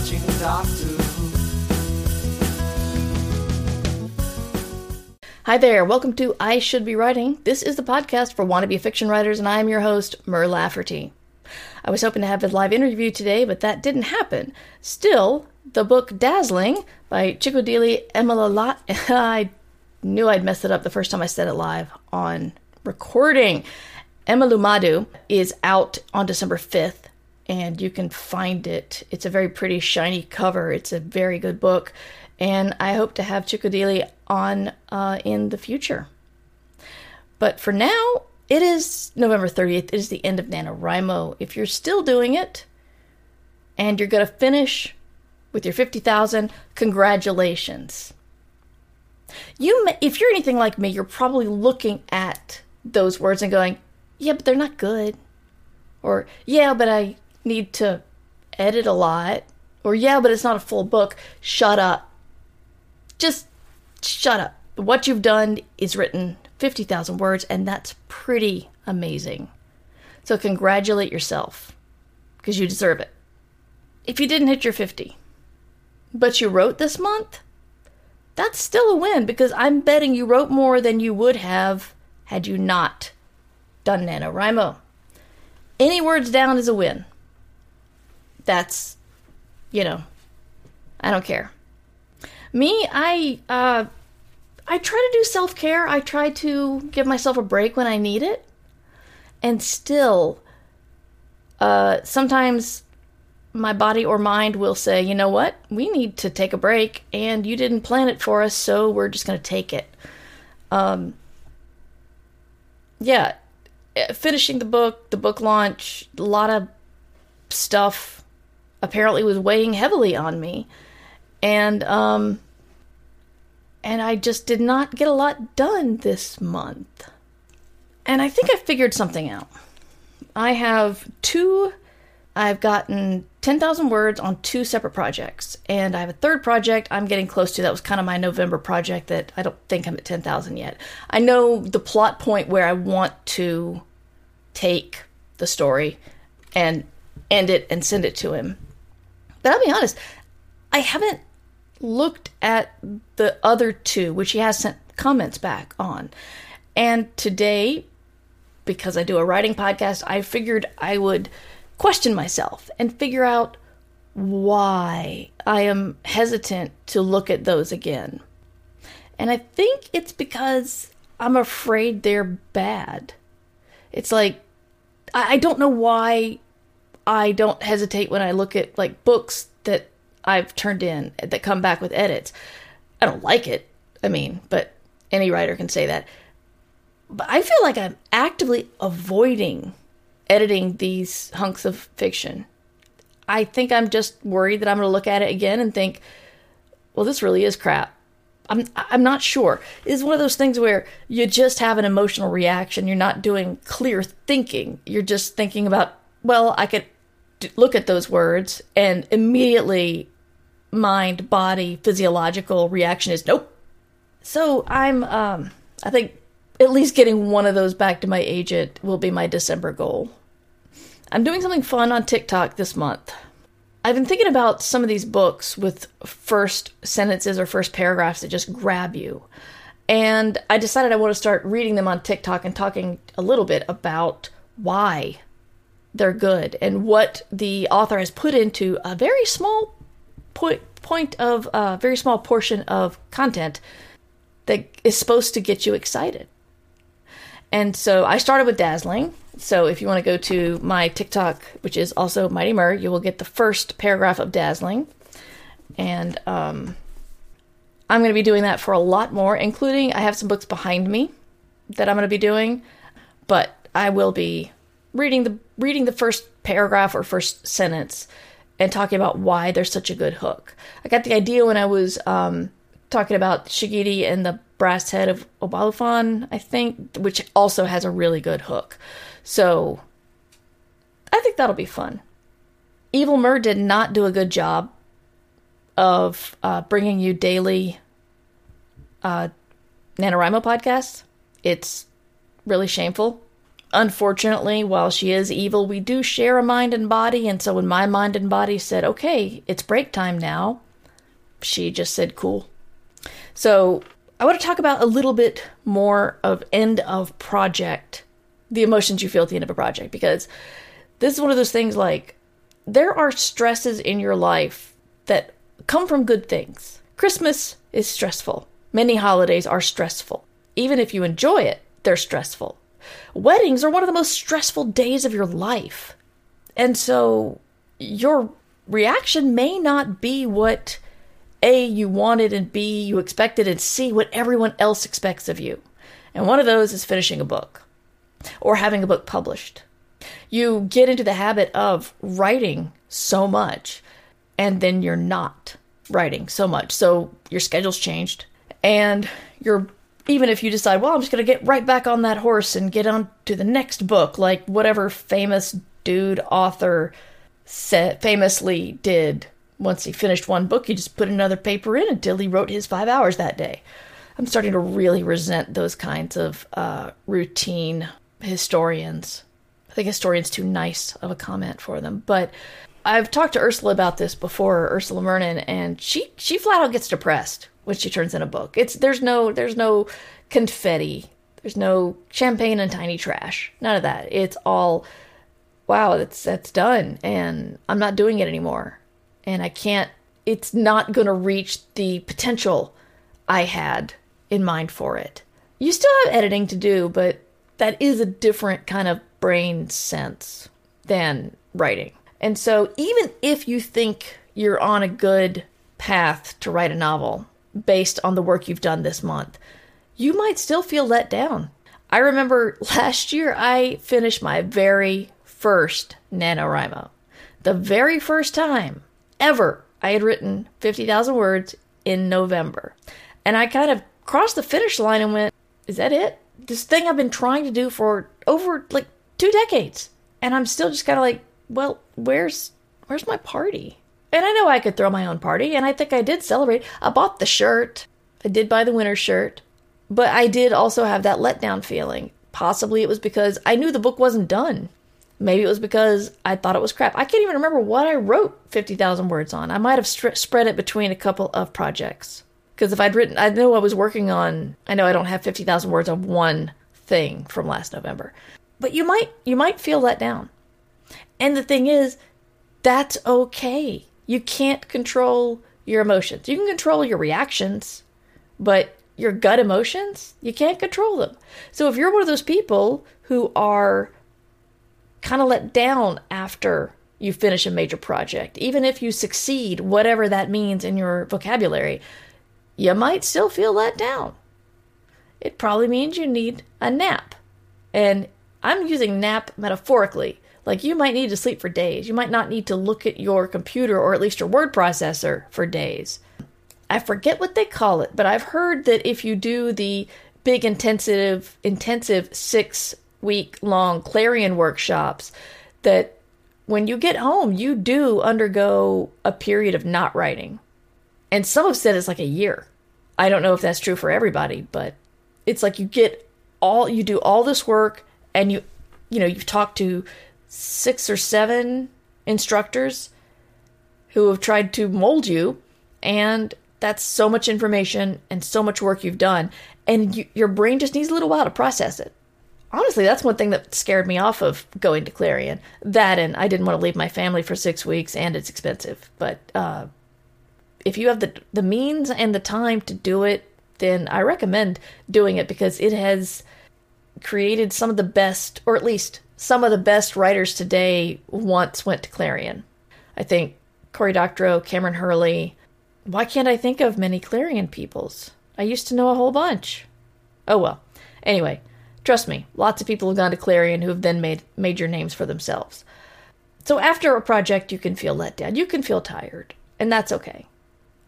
watching Doctor Who. Hi there, welcome to I Should Be Writing. This is the podcast for wannabe fiction writers, and I'm your host, Mur Lafferty. I was hoping to have a live interview today, but that didn't happen. Still, the book Dazzling by Chikodili Emilalat. I knew I'd messed it up the first time I said it live on recording. Emelumadu is out on December 5th, and you can find it. It's a very pretty, shiny cover. It's a very good book, and I hope to have Chikodili on uh, in the future. But for now, it is November 30th. It is the end of NaNoWriMo. If you're still doing it and you're going to finish with your 50,000, congratulations. You may, if you're anything like me, you're probably looking at those words and going, "Yeah, but they're not good." Or, "Yeah, but I need to edit a lot." Or, "Yeah, but it's not a full book." Shut up. Just shut up. What you've done is written 50,000 words, and that's pretty amazing. So congratulate yourself because you deserve it. If you didn't hit your 50, but you wrote this month, that's still a win because I'm betting you wrote more than you would have had you not done NaNoWriMo. Any words down is a win. That's, you know, I don't care. Me, I uh, I try to do self care. I try to give myself a break when I need it, and still, uh, sometimes my body or mind will say, you know what, we need to take a break, and you didn't plan it for us, so we're just going to take it. Um, yeah, eh, finishing the book, the book launch, a lot of stuff apparently was weighing heavily on me. And um and I just did not get a lot done this month. And I think I figured something out. I have two I've gotten 10,000 words on two separate projects, and I have a third project I'm getting close to. That was kind of my November project that I don't think I'm at 10,000 yet. I know the plot point where I want to take the story and end it and send it to him. But I'll be honest, I haven't looked at the other two, which he has sent comments back on. And today, because I do a writing podcast, I figured I would question myself and figure out why I am hesitant to look at those again. And I think it's because I'm afraid they're bad. It's like, I don't know why I don't hesitate when I look at like books that I've turned in that come back with edits. I don't like it. I mean, but any writer can say that. But I feel like I'm actively avoiding editing these hunks of fiction. I think I'm just worried that I'm going to look at it again and think, well, this really is crap. I'm I'm not sure. It's one of those things where you just have an emotional reaction. You're not doing clear thinking. You're just thinking about, well, I could look at those words and immediately mind, body, physiological reaction is nope. So I'm um I think at least getting one of those back to my agent will be my December goal. I'm doing something fun on TikTok this month. I've been thinking about some of these books with first sentences or first paragraphs that just grab you. And I decided I want to start reading them on TikTok and talking a little bit about why they're good and what the author has put into a very small point point of a uh, very small portion of content that is supposed to get you excited. And so I started with dazzling. So if you want to go to my TikTok, which is also Mighty Mur, you will get the first paragraph of dazzling. And um, I'm going to be doing that for a lot more, including I have some books behind me that I'm going to be doing, but I will be reading the reading the first paragraph or first sentence and talking about why there's such a good hook. I got the idea when I was um, talking about Shigidi and the brass head of Obalufon, I think, which also has a really good hook. So I think that'll be fun. Evil Mur did not do a good job of uh, bringing you daily uh, NaNoWriMo podcasts. It's really shameful. Unfortunately, while she is evil, we do share a mind and body. And so when my mind and body said, okay, it's break time now, she just said, cool. So I want to talk about a little bit more of end of project, the emotions you feel at the end of a project, because this is one of those things like there are stresses in your life that come from good things. Christmas is stressful. Many holidays are stressful. Even if you enjoy it, they're stressful. Weddings are one of the most stressful days of your life. And so your reaction may not be what A, you wanted, and B, you expected, and C, what everyone else expects of you. And one of those is finishing a book or having a book published. You get into the habit of writing so much, and then you're not writing so much. So your schedule's changed, and you're even if you decide, well, I'm just going to get right back on that horse and get on to the next book, like whatever famous dude author said, famously did once he finished one book, he just put another paper in until he wrote his five hours that day. I'm starting to really resent those kinds of uh, routine historians. I think historians too nice of a comment for them, but I've talked to Ursula about this before, Ursula Vernon, and she she flat out gets depressed when she turns in a book. It's there's no there's no confetti. There's no champagne and tiny trash. None of that. It's all wow, that's that's done and I'm not doing it anymore. And I can't it's not going to reach the potential I had in mind for it. You still have editing to do, but that is a different kind of brain sense than writing. And so even if you think you're on a good path to write a novel, based on the work you've done this month, you might still feel let down. I remember last year I finished my very first NaNoWriMo. The very first time ever I had written 50,000 words in November. And I kind of crossed the finish line and went, is that it? This thing I've been trying to do for over like two decades. And I'm still just kind of like, well, where's where's my party? And I know I could throw my own party, and I think I did celebrate. I bought the shirt. I did buy the winter shirt. But I did also have that letdown feeling. Possibly it was because I knew the book wasn't done. Maybe it was because I thought it was crap. I can't even remember what I wrote 50,000 words on. I might have st- spread it between a couple of projects. Because if I'd written, I know I was working on, I know I don't have 50,000 words on one thing from last November. But you might, you might feel let down. And the thing is, that's okay. You can't control your emotions. You can control your reactions, but your gut emotions, you can't control them. So if you're one of those people who are kind of let down after you finish a major project, even if you succeed, whatever that means in your vocabulary, you might still feel let down. It probably means you need a nap. And I'm using nap metaphorically like you might need to sleep for days. You might not need to look at your computer or at least your word processor for days. I forget what they call it, but I've heard that if you do the big intensive intensive 6 week long Clarion workshops that when you get home, you do undergo a period of not writing. And some have said it's like a year. I don't know if that's true for everybody, but it's like you get all you do all this work and you you know, you've talked to six or seven instructors who have tried to mold you, and that's so much information and so much work you've done, and you, your brain just needs a little while to process it. Honestly, that's one thing that scared me off of going to Clarion. That, and I didn't want to leave my family for six weeks, and it's expensive. But uh, if you have the the means and the time to do it, then I recommend doing it because it has created some of the best, or at least some of the best writers today once went to Clarion. I think Cory Doctorow, Kameron Hurley. Why can't I think of many Clarion peoples? I used to know a whole bunch. Oh well. Anyway, trust me, lots of people have gone to Clarion who have then made major names for themselves. So after a project, you can feel let down. You can feel tired, and that's okay.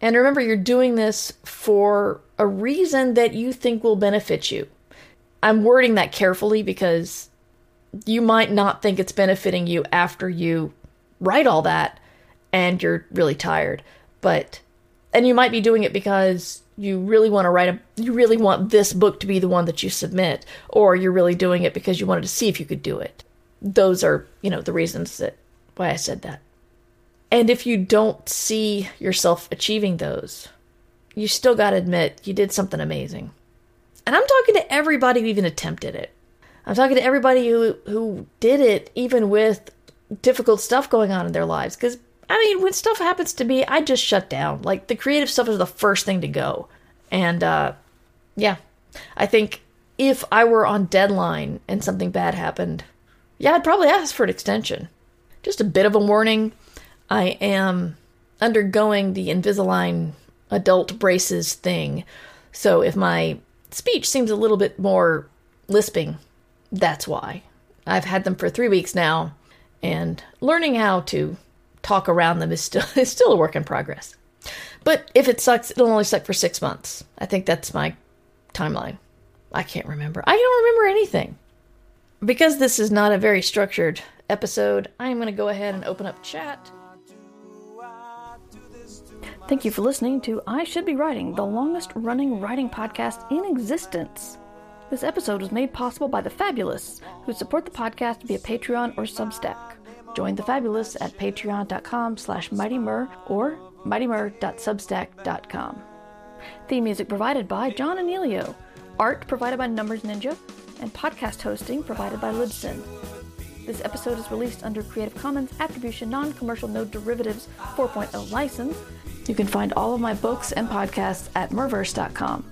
And remember, you're doing this for a reason that you think will benefit you. I'm wording that carefully because you might not think it's benefiting you after you write all that and you're really tired. But, and you might be doing it because you really want to write a you really want this book to be the one that you submit or you're really doing it because you wanted to see if you could do it. Those are you know the reasons that why i said that. And if you don't see yourself achieving those you still got to admit you did something amazing. And i'm talking to everybody who even attempted it i'm talking to everybody who who did it even with difficult stuff going on in their lives because I mean, when stuff happens to me, I just shut down. Like the creative stuff is the first thing to go. And uh yeah. I think if I were on deadline and something bad happened, yeah, I'd probably ask for an extension. Just a bit of a warning. I am undergoing the Invisalign adult braces thing. So if my speech seems a little bit more lisping, that's why. I've had them for 3 weeks now and learning how to talk around them is still is still a work in progress. But if it sucks, it'll only suck for six months. I think that's my timeline. I can't remember. I don't remember anything. Because this is not a very structured episode, I'm going to go ahead and open up chat. Thank you for listening to I Should Be Writing, the longest running writing podcast in existence. This episode was made possible by the Fabulous, who support the podcast via Patreon or Substack. Join the Fabulous at patreon.com slash mightymur or mightymur.substack.com. Theme music provided by John Anealio, art provided by Numbers Ninja, and podcast hosting provided by Libsyn. This episode is released under Creative Commons Attribution Non-Commercial No Derivatives 4.0 license. You can find all of my books and podcasts at murverse.com.